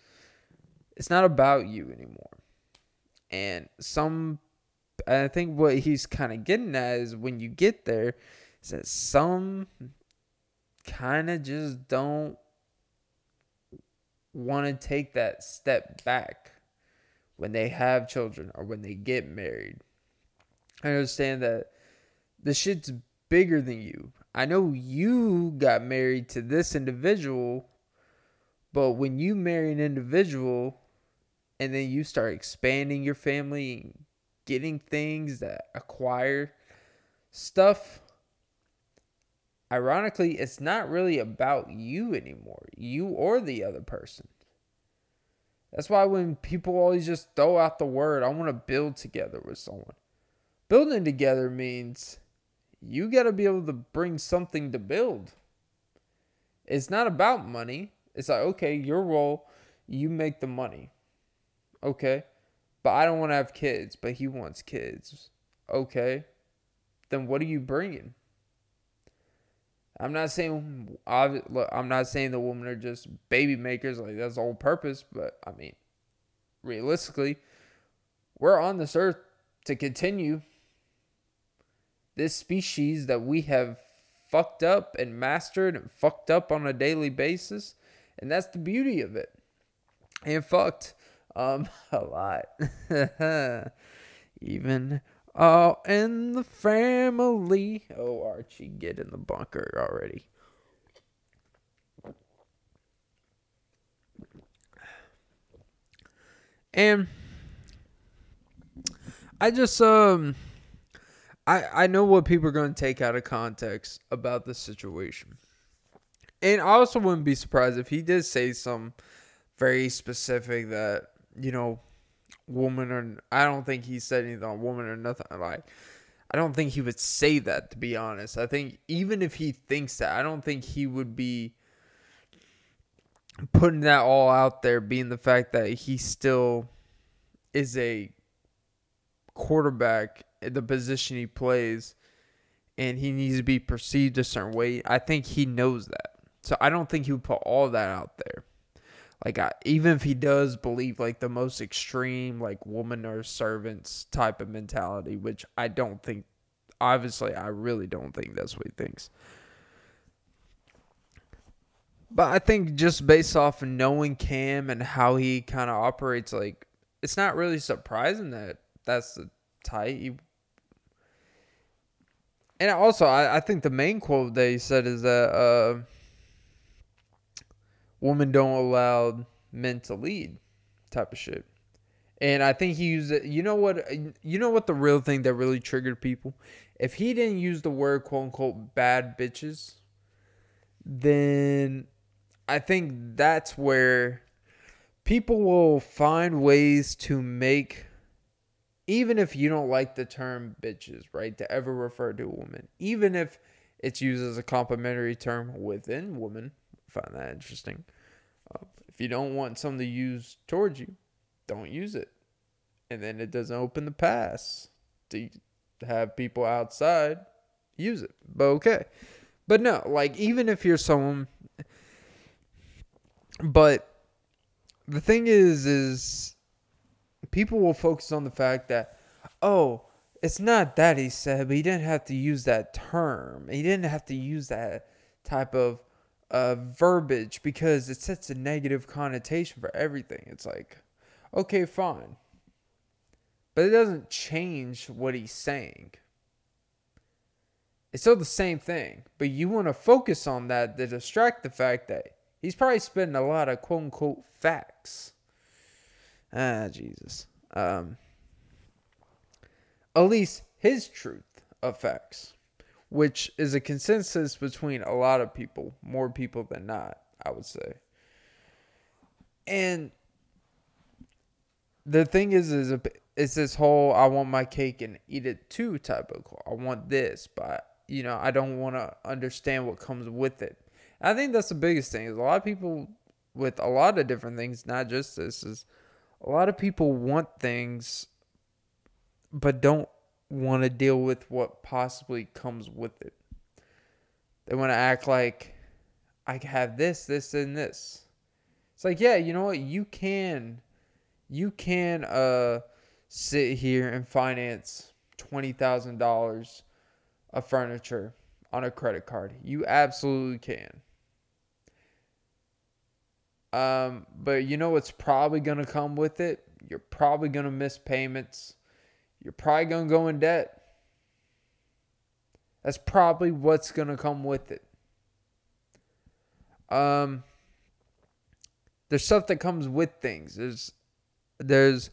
Speaker 1: it's not about you anymore. And some I think what he's kind of getting at is when you get there is that some kind of just don't want to take that step back when they have children or when they get married. I understand that the shit's bigger than you. I know you got married to this individual, but when you marry an individual and then you start expanding your family getting things that acquire stuff. Ironically it's not really about you anymore. You or the other person. That's why when people always just throw out the word i want to build together with someone. Building together means you got to be able to bring something to build. It's not about money. It's like okay your role you make the money. Okay but I don't want to have kids, but he wants kids. Okay. Then what are you bringing? I'm not saying I'm not saying the women are just baby makers like that's the whole purpose, but I mean realistically, we're on this earth to continue this species that we have fucked up and mastered and fucked up on a daily basis, and that's the beauty of it. And fucked um, a lot. Even all in the family. Oh, Archie, get in the bunker already. And I just um I I know what people are going to take out of context about the situation. And I also wouldn't be surprised if he did say some very specific that you know, woman or I don't think he said anything on woman or nothing like. I don't think he would say that to be honest. I think even if he thinks that, I don't think he would be putting that all out there being the fact that he still is a quarterback in the position he plays and he needs to be perceived a certain way. I think he knows that. So I don't think he would put all that out there like I, even if he does believe like the most extreme like woman or servants type of mentality which i don't think obviously i really don't think that's what he thinks. But i think just based off of knowing cam and how he kind of operates like it's not really surprising that that's the type. He, and also I, I think the main quote he said is that uh women don't allow men to lead type of shit. And I think he used it. You know what? You know what the real thing that really triggered people? If he didn't use the word quote unquote bad bitches, then I think that's where people will find ways to make, even if you don't like the term bitches, right? To ever refer to a woman, even if it's used as a complimentary term within women. Find that interesting. If you don't want something to use towards you, don't use it. And then it doesn't open the pass to have people outside use it. But okay. But no, like even if you're someone but the thing is is people will focus on the fact that oh, it's not that he said, but he didn't have to use that term. He didn't have to use that type of uh, verbiage because it sets a negative connotation for everything. It's like, okay, fine. But it doesn't change what he's saying. It's still the same thing, but you want to focus on that to distract the fact that he's probably spitting a lot of quote unquote facts. Ah, Jesus. Um, at least his truth of facts, which is a consensus between a lot of people, more people than not, I would say. And the thing is, is a, it's this whole I want my cake and eat it too type of. I want this, but you know I don't want to understand what comes with it. I think that's the biggest thing. Is a lot of people with a lot of different things, not just this, is a lot of people want things, but don't want to deal with what possibly comes with it. They want to act like I have this, this, and this. It's like, yeah, you know what? You can, you can uh sit here and finance twenty thousand dollars of furniture on a credit card. You absolutely can. Um, but you know what's probably gonna come with it? You're probably gonna miss payments. You're probably gonna go in debt. That's probably what's gonna come with it. Um, there's stuff that comes with things. There's there's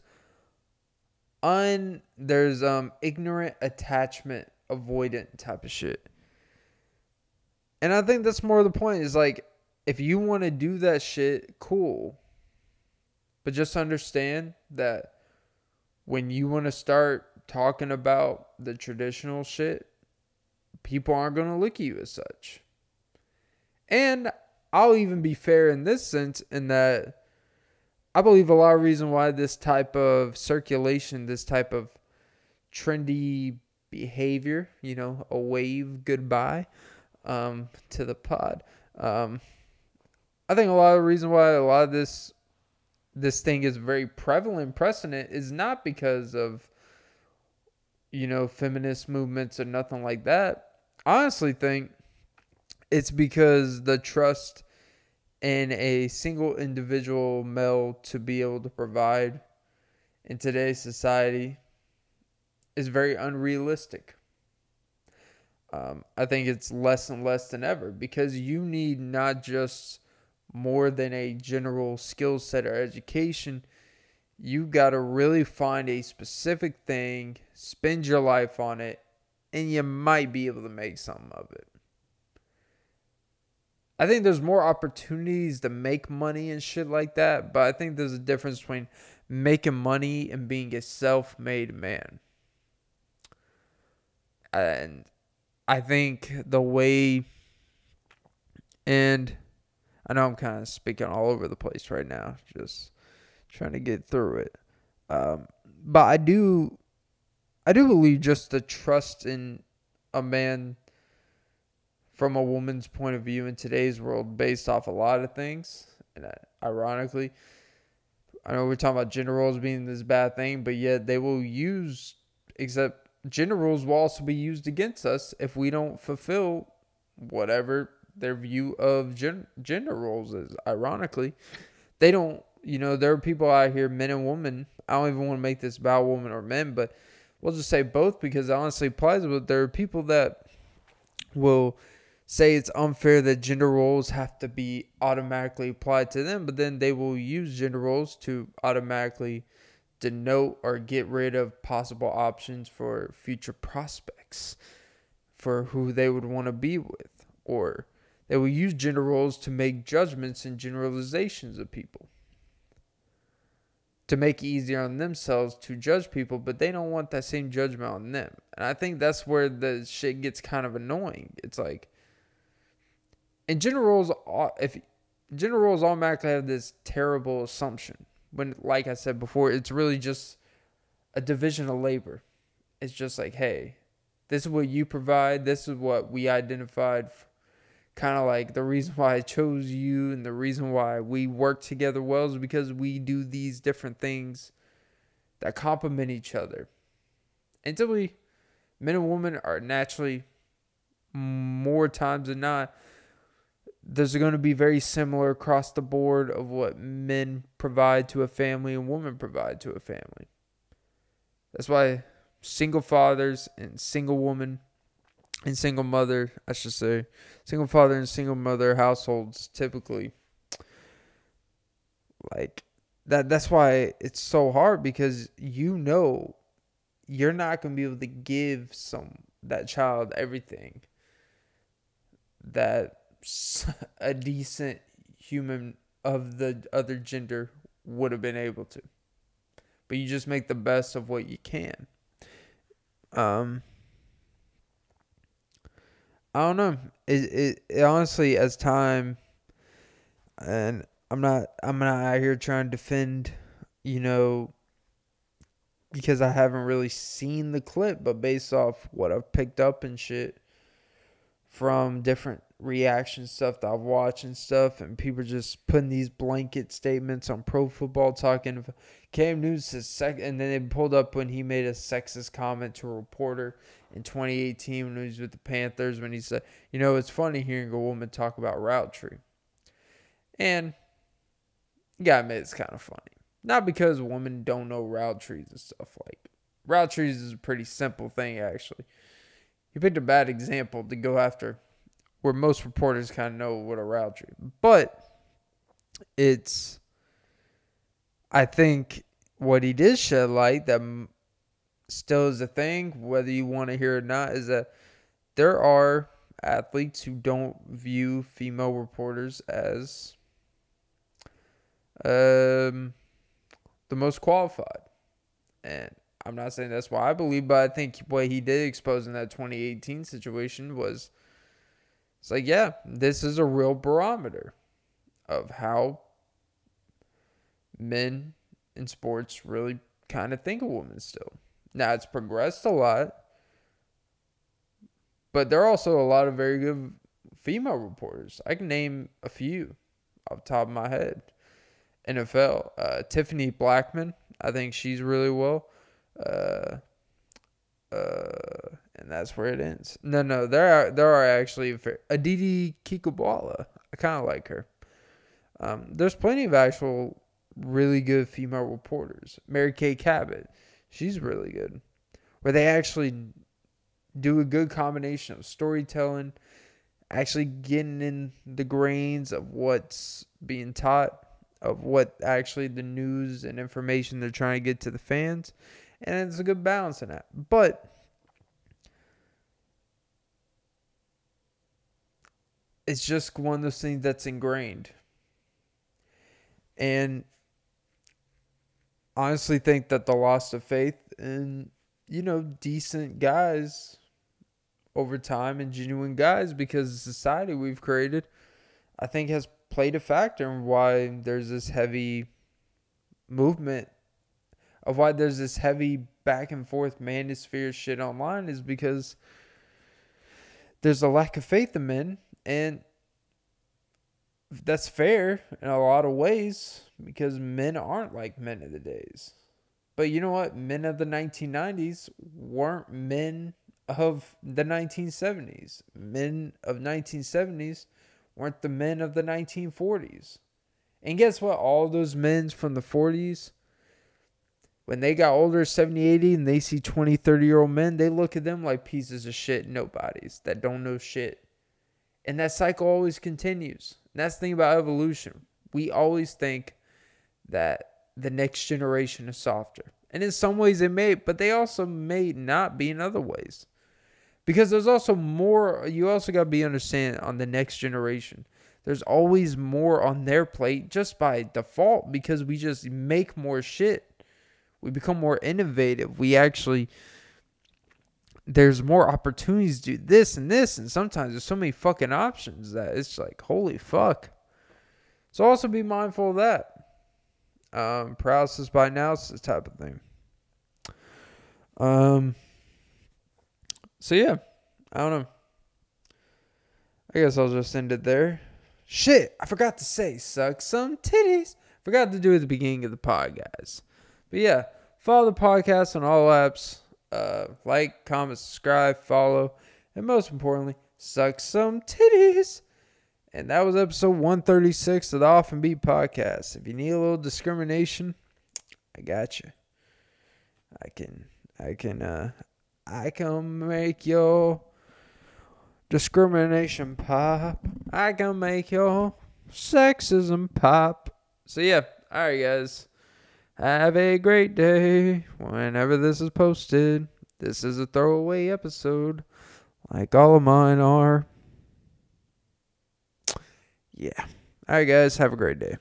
Speaker 1: un there's um ignorant attachment avoidant type of shit. And I think that's more the point is like if you want to do that shit, cool. But just understand that when you want to start talking about the traditional shit, people aren't going to look at you as such. And I'll even be fair in this sense in that I believe a lot of reason why this type of circulation, this type of trendy behavior, you know, a wave goodbye um, to the pod. Um, I think a lot of the reason why a lot of this this thing is very prevalent precedent is not because of you know feminist movements or nothing like that. I honestly think it's because the trust in a single individual male to be able to provide in today's society is very unrealistic. Um, I think it's less and less than ever because you need not just more than a general skill set or education. You got to really find a specific thing, spend your life on it, and you might be able to make something of it. I think there's more opportunities to make money and shit like that, but I think there's a difference between making money and being a self-made man. And I think the way and I know I'm kind of speaking all over the place right now, just trying to get through it. Um, but I do I do believe just the trust in a man from a woman's point of view in today's world based off a lot of things. And ironically, I know we're talking about gender roles being this bad thing, but yet they will use, except gender roles will also be used against us if we don't fulfill whatever their view of gen- gender roles is. Ironically, they don't, you know, there are people out here, men and women. I don't even want to make this about women or men, but we'll just say both because it honestly applies. But there are people that will say it's unfair that gender roles have to be automatically applied to them, but then they will use gender roles to automatically denote or get rid of possible options for future prospects for who they would want to be with. Or they will use gender roles to make judgments and generalizations of people. To make it easier on themselves to judge people, but they don't want that same judgment on them. And I think that's where the shit gets kind of annoying. It's like, and gender roles if gender roles automatically have this terrible assumption when like i said before it's really just a division of labor it's just like hey this is what you provide this is what we identified kind of like the reason why i chose you and the reason why we work together well is because we do these different things that complement each other until we men and women are naturally more times than not there's going to be very similar across the board of what men provide to a family and women provide to a family. That's why single fathers and single women in single mother, I should say, single father and single mother households typically like that that's why it's so hard because you know you're not going to be able to give some that child everything that a decent human of the other gender would have been able to. But you just make the best of what you can. Um I don't know. It, it, it honestly, as time, and I'm not I'm not out here trying to defend, you know, because I haven't really seen the clip, but based off what I've picked up and shit from different reaction stuff that I've watched and stuff, and people just putting these blanket statements on pro football talking. Cam Newton says sec, and then they pulled up when he made a sexist comment to a reporter in 2018 when he was with the Panthers when he said, you know, it's funny hearing a woman talk about route tree. And yeah, I admit it's kind of funny. Not because women don't know route trees and stuff like route trees is a pretty simple thing actually. You picked a bad example to go after where most reporters kind of know what a route tree. But it's I think what he did shed light that still is a thing, whether you want to hear it or not, is that there are athletes who don't view female reporters as um, the most qualified. And I'm not saying that's why I believe, but I think what he did expose in that 2018 situation was it's like, yeah, this is a real barometer of how men in sports really kind of think of women still. Now it's progressed a lot, but there are also a lot of very good female reporters. I can name a few off the top of my head. NFL, uh, Tiffany Blackmon. I think she's really well. Uh, uh, and that's where it ends. No, no, there are there are actually Aditi Kinkhabwala. I kind of like her. Um, there's plenty of actual really good female reporters. Mary Kay Cabot she's really good. Where they actually do a good combination of storytelling, actually getting in the grains of what's being taught, of what actually the news and information they're trying to get to the fans. And it's a good balance in that. But it's just one of those things that's ingrained. And honestly think that the loss of faith in you know decent guys over time and genuine guys because the society we've created I think has played a factor in why there's this heavy movement of why there's this heavy back and forth manosphere shit online is because there's a lack of faith in men. And that's fair in a lot of ways because men aren't like men of the days. But you know what? Men of the 1990s weren't men of the 1970s. Men of 1970s weren't the men of the 1940s. And guess what? All those men from the 40s, when they got older, 70, 80, and they see 20, 30 year old men, they look at them like pieces of shit nobodies that don't know shit. And that cycle always continues. And that's the thing about evolution. We always think that the next generation is softer. And in some ways it may, but they also may not be in other ways. Because there's also more, you also got to be understanding on the next generation. There's always more on their plate just by default because we just make more shit. We become more innovative. We actually, there's more opportunities to do this and this. And sometimes there's so many fucking options that it's like, holy fuck. So also be mindful of that um, paralysis by analysis type of thing. Um. So yeah, I don't know. I guess I'll just end it there. Shit, I forgot to say, suck some titties. Forgot to do at the beginning of the pod, guys. But yeah, follow the podcast on all apps. Uh, like, comment, subscribe, follow, and most importantly, suck some titties. And that was episode 136 of the Off and Beat podcast. If you need a little discrimination, I got you. I can, I can, uh, I can make your discrimination pop. I can make your sexism pop. So yeah, all right, guys. Have a great day. Whenever this is posted, this is a throwaway episode, like all of mine are. Yeah. All right, guys. Have a great day.